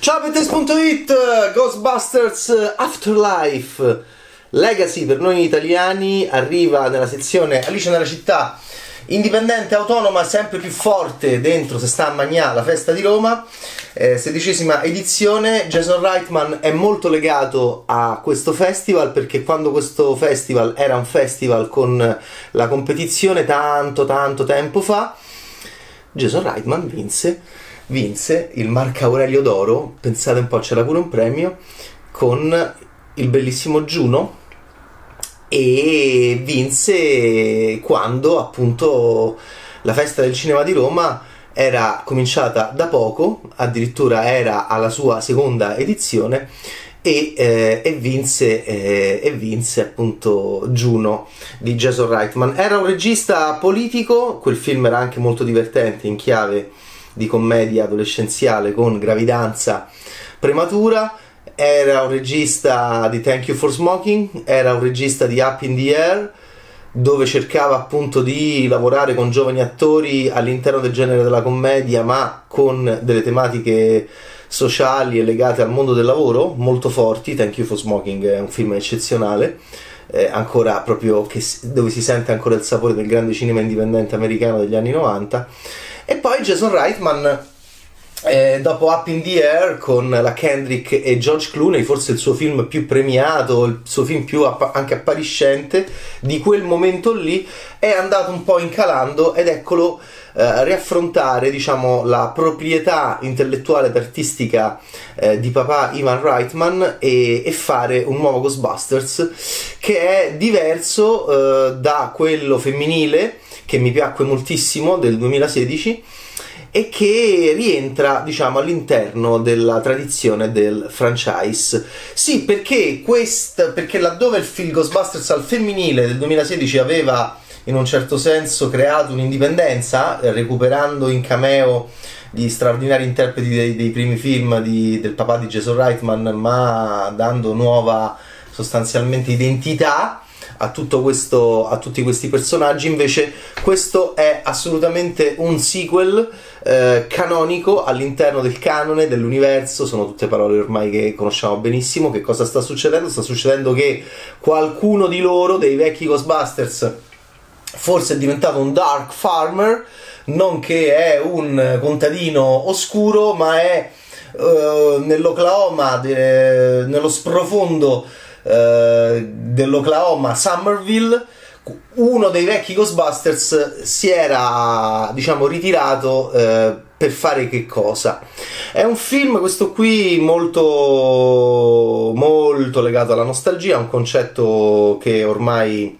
Ciao Pettes.it, Ghostbusters Afterlife. Legacy per noi italiani arriva nella sezione Alice nella città. Indipendente, autonoma, sempre più forte dentro se sta a Magnà, la festa di Roma. Eh, sedicesima edizione. Jason Reitman è molto legato a questo festival perché quando questo festival era un festival con la competizione tanto tanto tempo fa Jason Reitman vinse vinse il Marco Aurelio d'Oro, pensate un po', c'era pure un premio, con il bellissimo Juno e vinse quando appunto la festa del cinema di Roma era cominciata da poco, addirittura era alla sua seconda edizione e, eh, e, vinse, eh, e, vinse, appunto Juno di Jason Reitman. Era un regista politico, quel film era anche molto divertente in chiave di commedia adolescenziale con gravidanza prematura. Era un regista di Thank You for Smoking, era un regista di Up in the Air, dove cercava appunto di lavorare con giovani attori all'interno del genere della commedia, ma con delle tematiche sociali e legate al mondo del lavoro molto forti. Thank You for Smoking è un film eccezionale. Eh, ancora proprio che, dove si sente ancora il sapore del grande cinema indipendente americano degli anni 90 e poi Jason Reitman eh, dopo Up in the Air con la Kendrick e George Clooney, forse il suo film più premiato, il suo film più app- anche appariscente di quel momento lì, è andato un po' incalando ed eccolo eh, riaffrontare diciamo, la proprietà intellettuale ed artistica eh, di papà Ivan Reitman e, e, fare un nuovo Ghostbusters che è diverso eh, da quello femminile che mi piacque moltissimo del 2016 e che rientra diciamo all'interno della tradizione del franchise. Sì perché quest, perché laddove il film Ghostbusters al femminile del 2016 aveva in un certo senso creato un'indipendenza recuperando in cameo gli straordinari interpreti dei, dei primi film di, del papà di Jason Reitman ma dando nuova sostanzialmente identità a, questo, a tutti questi personaggi, invece questo è assolutamente un sequel eh, canonico all'interno del canone dell'universo, sono tutte parole ormai che conosciamo benissimo. Che cosa sta succedendo? Sta succedendo che qualcuno di loro, dei vecchi Ghostbusters, forse è diventato un Dark Farmer, non che è un contadino oscuro, ma è uh, nell'Oklahoma, de, nello sprofondo eh, dell'Oklahoma Somerville uno dei vecchi Ghostbusters si era diciamo ritirato eh, per fare che cosa? È un film questo qui molto molto legato alla nostalgia un concetto che ormai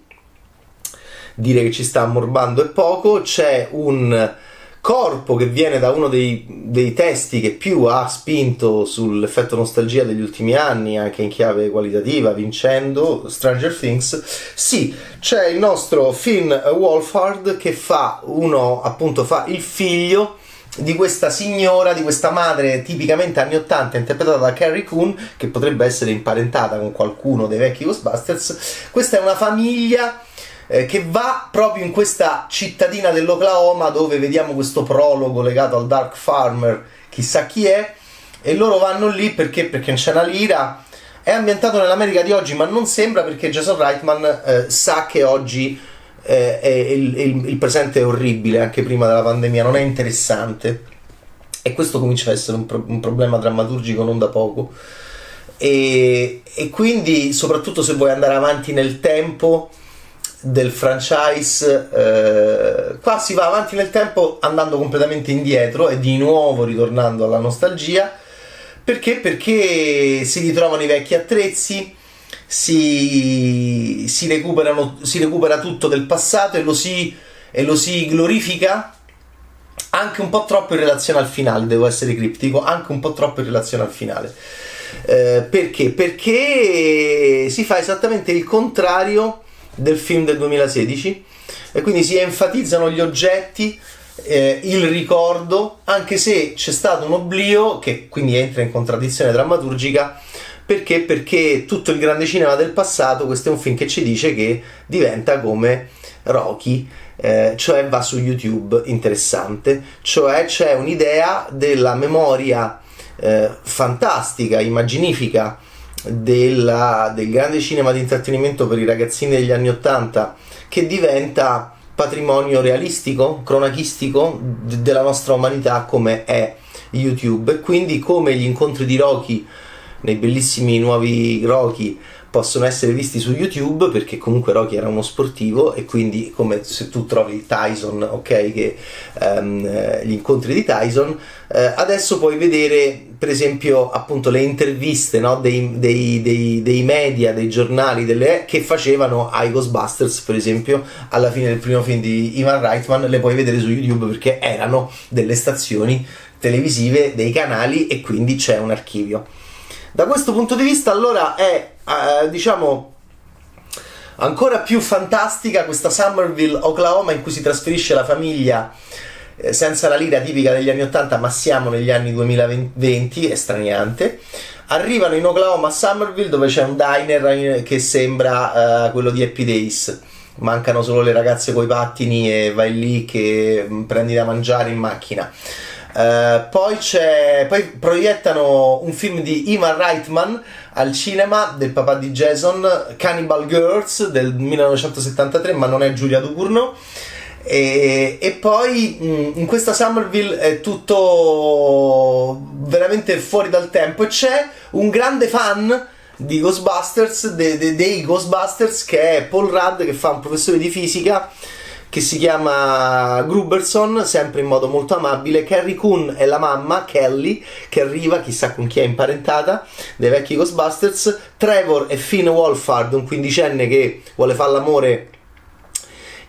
dire che ci sta ammorbando è poco. C'è un corpo che viene da uno dei, dei, testi che più ha spinto sull'effetto nostalgia degli ultimi anni, anche in chiave qualitativa, vincendo Stranger Things. Sì, c'è il nostro Finn Wolfhard che fa uno, appunto, fa il figlio di questa signora, di questa madre tipicamente anni 80 interpretata da Carrie Coon che potrebbe essere imparentata con qualcuno dei vecchi Ghostbusters. Questa è una famiglia eh, che va proprio in questa cittadina dell'Oklahoma dove vediamo questo prologo legato al Dark Farmer, chissà chi è, e loro vanno lì perché? Perché c'è una lira. È ambientato nell'America di oggi, ma non sembra perché Jason Reitman eh, sa che oggi eh, il, il, il, presente è orribile, anche prima della pandemia, non è interessante. E questo comincia a essere un, pro- un problema drammaturgico non da poco. E, e, quindi, soprattutto se vuoi andare avanti nel tempo, del franchise eh, qua si va avanti nel tempo andando completamente indietro e di nuovo ritornando alla nostalgia perché? Perché si ritrovano i vecchi attrezzi si, si, si recupera tutto del passato e lo, si, e lo si glorifica anche un po' troppo in relazione al finale, devo essere criptico, anche un po' troppo in relazione al finale. Eh, perché? Perché si fa esattamente il contrario del film del 2016 e quindi si enfatizzano gli oggetti, eh, il ricordo, anche se c'è stato un oblio che quindi entra in contraddizione drammaturgica perché? Perché tutto il grande cinema del passato, questo è un film che ci dice che diventa come Rocky, eh, cioè va su YouTube interessante, cioè c'è un'idea della memoria eh, fantastica, immaginifica della, del grande cinema di intrattenimento per i ragazzini degli anni Ottanta che diventa patrimonio realistico, cronachistico d- della nostra umanità come è YouTube. E quindi come gli incontri di Rocky nei bellissimi nuovi Rocky possono essere visti su YouTube perché comunque Rocky era uno sportivo e quindi come se tu trovi Tyson, ok, che, um, gli incontri di Tyson, eh, adesso puoi vedere per esempio appunto le interviste no, dei, dei, dei, dei, media, dei giornali delle, che facevano ai Ghostbusters per esempio alla fine del primo film di Ivan Reitman, le puoi vedere su YouTube perché erano delle stazioni televisive, dei canali e quindi c'è un archivio. Da questo punto di vista allora è eh, diciamo ancora più fantastica questa Somerville, Oklahoma in cui si trasferisce la famiglia eh, senza la lira tipica degli anni 80 ma siamo negli anni 2020, è straniante. Arrivano in Oklahoma a Somerville dove c'è un diner che sembra uh, quello di Happy Days. Mancano solo le ragazze coi pattini e vai lì che mm, prendi da mangiare in macchina. Uh, poi, poi, proiettano un film di Ivan Reitman al cinema del papà di Jason, Cannibal Girls del 1973, ma non è Giulia Ducournau. E, e, poi mm, in questa Somerville è tutto veramente fuori dal tempo e c'è un grande fan di Ghostbusters, de, de, dei Ghostbusters, che è Paul Rudd, che fa un professore di fisica che si chiama Gruberson, sempre in modo molto amabile. Carrie Coon è la mamma, Kelly, che arriva, chissà con chi è imparentata, dei vecchi Ghostbusters. Trevor è Finn Wolfhard, un quindicenne che vuole fare l'amore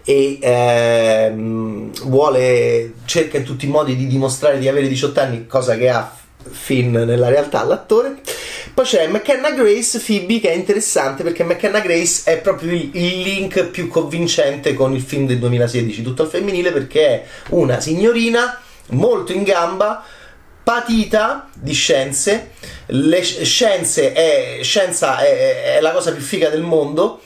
e ehm, vuole, cerca in tutti i modi di dimostrare di avere 18 anni, cosa che ha Finn nella realtà, l'attore. Poi c'è McKenna Grace Phoebe che è interessante perché McKenna Grace è proprio il, link più convincente con il film del 2016, tutto al femminile, perché è una signorina molto in gamba, patita di scienze. Le scienze è, scienza è, è la cosa più figa del mondo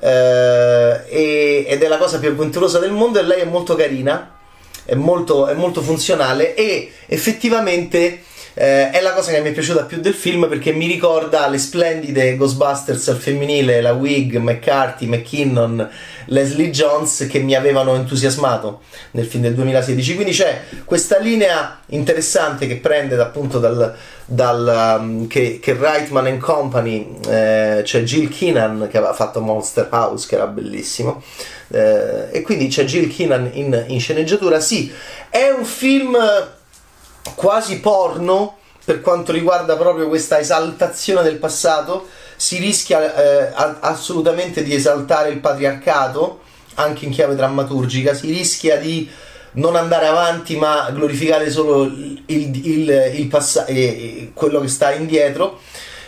eh, ed è la cosa più avventurosa del mondo e lei è molto carina, è molto, è molto funzionale e effettivamente eh, è la cosa che mi è piaciuta più del film perché mi ricorda le splendide Ghostbusters al femminile, la Wig, McCarthy, McKinnon, Leslie Jones che mi avevano entusiasmato nel film del 2016. Quindi c'è questa linea interessante che prende appunto dal, dal um, che, che Reitman Company, eh, c'è Jill Keenan che aveva fatto Monster House che era bellissimo. Eh, e quindi c'è Jill Keenan in, in sceneggiatura. Sì, è un film quasi porno per quanto riguarda proprio questa esaltazione del passato, si rischia eh, assolutamente di esaltare il patriarcato, anche in chiave drammaturgica, si rischia di non andare avanti ma glorificare solo il, il, il passato e quello che sta indietro.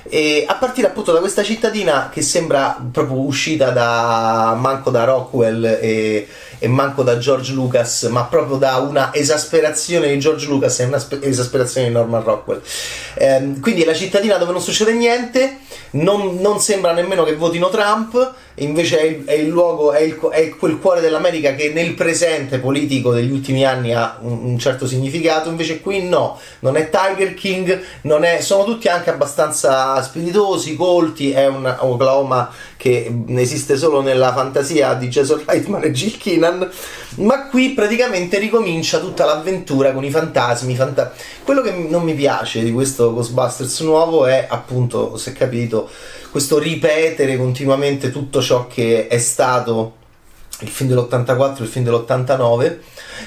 E a partire appunto da questa cittadina che sembra proprio uscita da manco da Rockwell e, e manco da George Lucas, ma proprio da una esasperazione di George Lucas e una esasperazione di Norman Rockwell. Ehm, quindi è la cittadina dove non succede niente, non, non sembra nemmeno che votino Trump invece è il, è il luogo, è, il, è, quel cuore dell'America che nel presente politico degli ultimi anni ha un, un, certo significato, invece qui no, non è Tiger King, è, sono tutti anche abbastanza spiritosi, colti, è un Oklahoma che esiste solo nella fantasia di Jason Reitman e Jill Keenan, ma qui praticamente ricomincia tutta l'avventura con i fantasmi. Fanta- Quello che non mi piace di questo Ghostbusters nuovo è appunto, se capito, questo ripetere continuamente tutto ciò che è stato il film dell'84 e il film dell'89,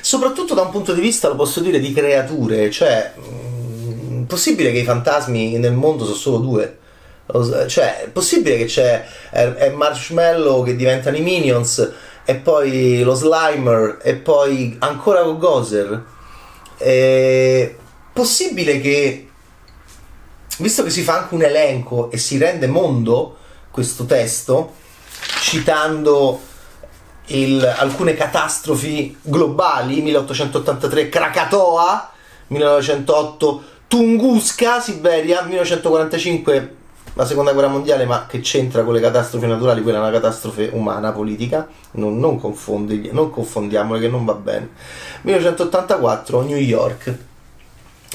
soprattutto da un punto di vista, lo posso dire, di creature, cioè, mh, mm, possibile che i fantasmi nel mondo sono solo due? Cioè, è possibile che c'è è Marshmallow che diventano i Minions e poi lo Slimer e poi ancora Gozer? È possibile che visto che si fa anche un elenco e si rende mondo questo testo, citando il, alcune catastrofi globali, 1883 Krakatoa, 1908 Tunguska, Siberia, 1945 la seconda guerra mondiale, ma che c'entra con le catastrofi naturali? Quella è una catastrofe umana, politica, non, non, non confondiamole che non va bene. 1984 New York,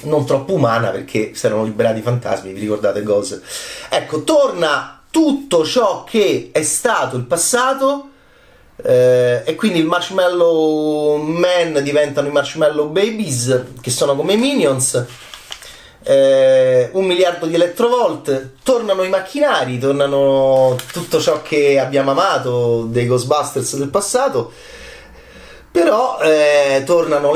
non troppo umana perché si erano liberati i fantasmi, vi ricordate Goz? Ecco, torna tutto ciò che è stato il passato eh, e quindi il Marshmallow Man diventano i Marshmallow Babies che sono come i Minions eh, un miliardo di elettrovolt tornano i macchinari tornano tutto ciò che abbiamo amato dei Ghostbusters del passato però eh,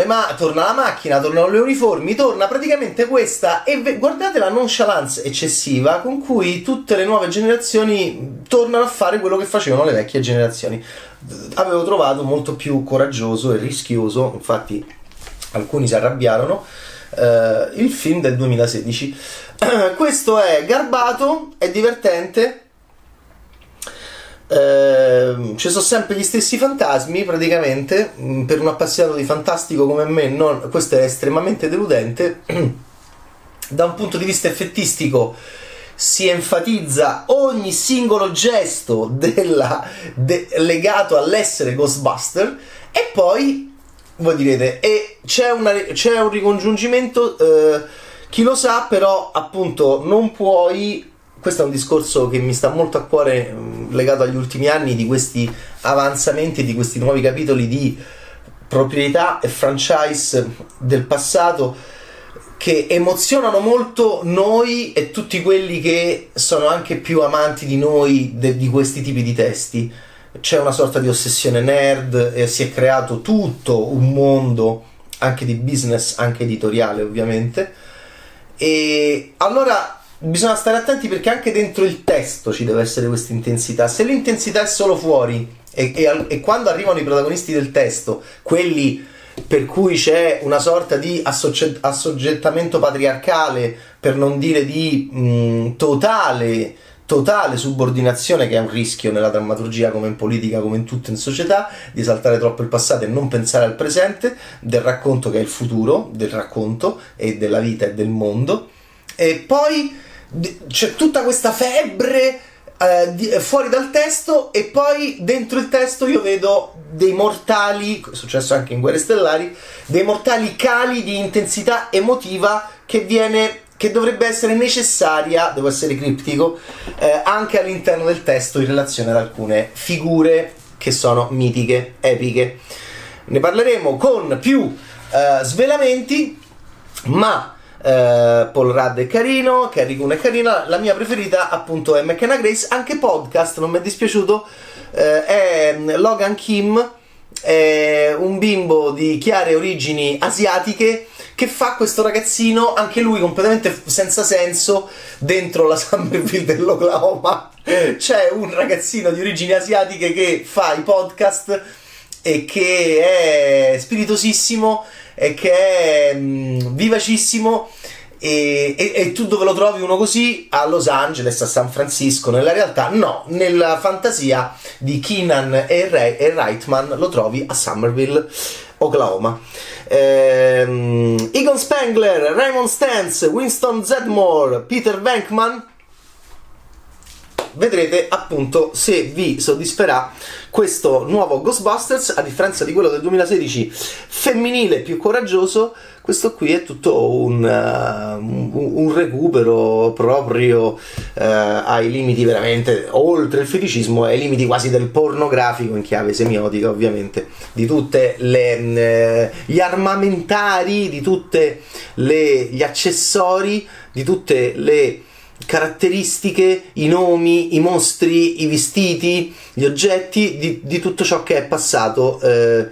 ma- torna la macchina, tornano le uniformi, torna praticamente questa e ve- guardate la nonchalance eccessiva con cui tutte le nuove generazioni tornano a fare quello che facevano le vecchie generazioni. Avevo trovato molto più coraggioso e rischioso, infatti alcuni si arrabbiarono, eh, il film del 2016. Questo è garbato, è divertente Ehm, ci sono sempre gli stessi fantasmi praticamente mm, per un appassionato di fantastico come me non, questo è estremamente deludente da un punto di vista effettistico si enfatizza ogni singolo gesto della, de, legato all'essere Ghostbuster e poi voi direte e c'è, una, c'è un ricongiungimento eh, chi lo sa però appunto non puoi questo è un discorso che mi sta molto a cuore legato agli ultimi anni di questi avanzamenti, di questi nuovi capitoli di proprietà e franchise del passato che emozionano molto noi e tutti quelli che sono anche più amanti di noi de- di questi tipi di testi. C'è una sorta di ossessione nerd e si è creato tutto un mondo anche di business, anche editoriale ovviamente. E allora bisogna stare attenti perché anche dentro il testo ci deve essere questa intensità. Se l'intensità è solo fuori e, e, e quando arrivano i protagonisti del testo, quelli per cui c'è una sorta di assogget- assoggettamento patriarcale, per non dire di mh, totale, totale subordinazione, che è un rischio nella drammaturgia come in politica, come in tutto in società, di saltare troppo il passato e non pensare al presente, del racconto che è il futuro, del racconto e della vita e del mondo. E poi c'è tutta questa febbre eh, di, fuori dal testo e poi dentro il testo io vedo dei mortali, è successo anche in Guerre Stellari, dei mortali cali di intensità emotiva che viene che dovrebbe essere necessaria, devo essere criptico, eh, anche all'interno del testo in relazione ad alcune figure che sono mitiche, epiche. Ne parleremo con più eh, svelamenti, ma Uh, Paul Rudd è carino, Carrie Coon è carina, la mia preferita appunto è McKenna Grace, anche podcast, non mi è dispiaciuto, uh, è Logan Kim, è un bimbo di chiare origini asiatiche che fa questo ragazzino, anche lui completamente senza senso, dentro la Summerville dell'Oklahoma. C'è un ragazzino di origini asiatiche che fa i podcast e che è spiritosissimo e che è mh, mm, vivacissimo e, e, e, tu dove lo trovi uno così? A Los Angeles, a San Francisco, nella realtà no, nella fantasia di Keenan e, Ray, e Reitman lo trovi a Somerville, Oklahoma. Ehm, Egon Spengler, Raymond Stantz, Winston Zedmore, Peter Venkman vedrete appunto se vi soddisferà questo nuovo Ghostbusters a differenza di quello del 2016 femminile più coraggioso. Questo qui è tutto un, uh, un, recupero proprio uh, ai limiti veramente oltre il feticismo ai limiti quasi del pornografico in chiave semiotica ovviamente di tutte le uh, gli armamentari di tutti gli accessori di tutte le caratteristiche, i nomi, i mostri, i vestiti, gli oggetti di, di tutto ciò che è passato. Eh,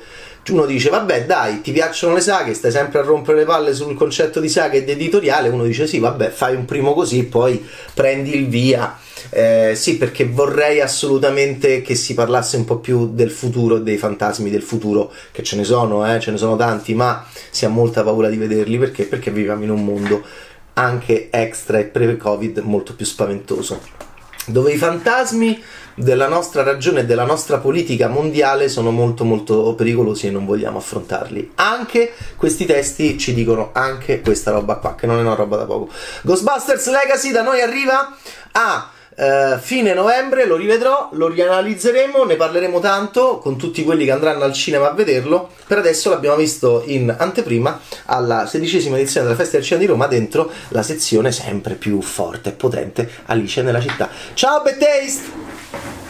uno dice vabbè dai ti piacciono le saghe stai sempre a rompere le palle sul concetto di saga ed editoriale. Uno dice sì vabbè fai un primo così poi prendi il via. Eh, sì perché vorrei assolutamente che si parlasse un po' più del futuro dei fantasmi del futuro che ce ne sono eh, ce ne sono tanti ma si ha molta paura di vederli. Perché? Perché viviamo in un mondo anche extra e pre-Covid molto più spaventoso, dove i fantasmi della nostra ragione e della nostra politica mondiale sono molto molto pericolosi e non vogliamo affrontarli. Anche questi testi ci dicono anche questa roba qua, che non è una roba da poco. Ghostbusters Legacy da noi arriva a Uh, fine novembre lo rivedrò, lo rianalizzeremo, ne parleremo tanto con tutti quelli che andranno al cinema a vederlo. Per adesso l'abbiamo visto in anteprima alla sedicesima edizione della Festa del Cinema di Roma dentro la sezione sempre più forte e potente Alice nella città. Ciao Bad!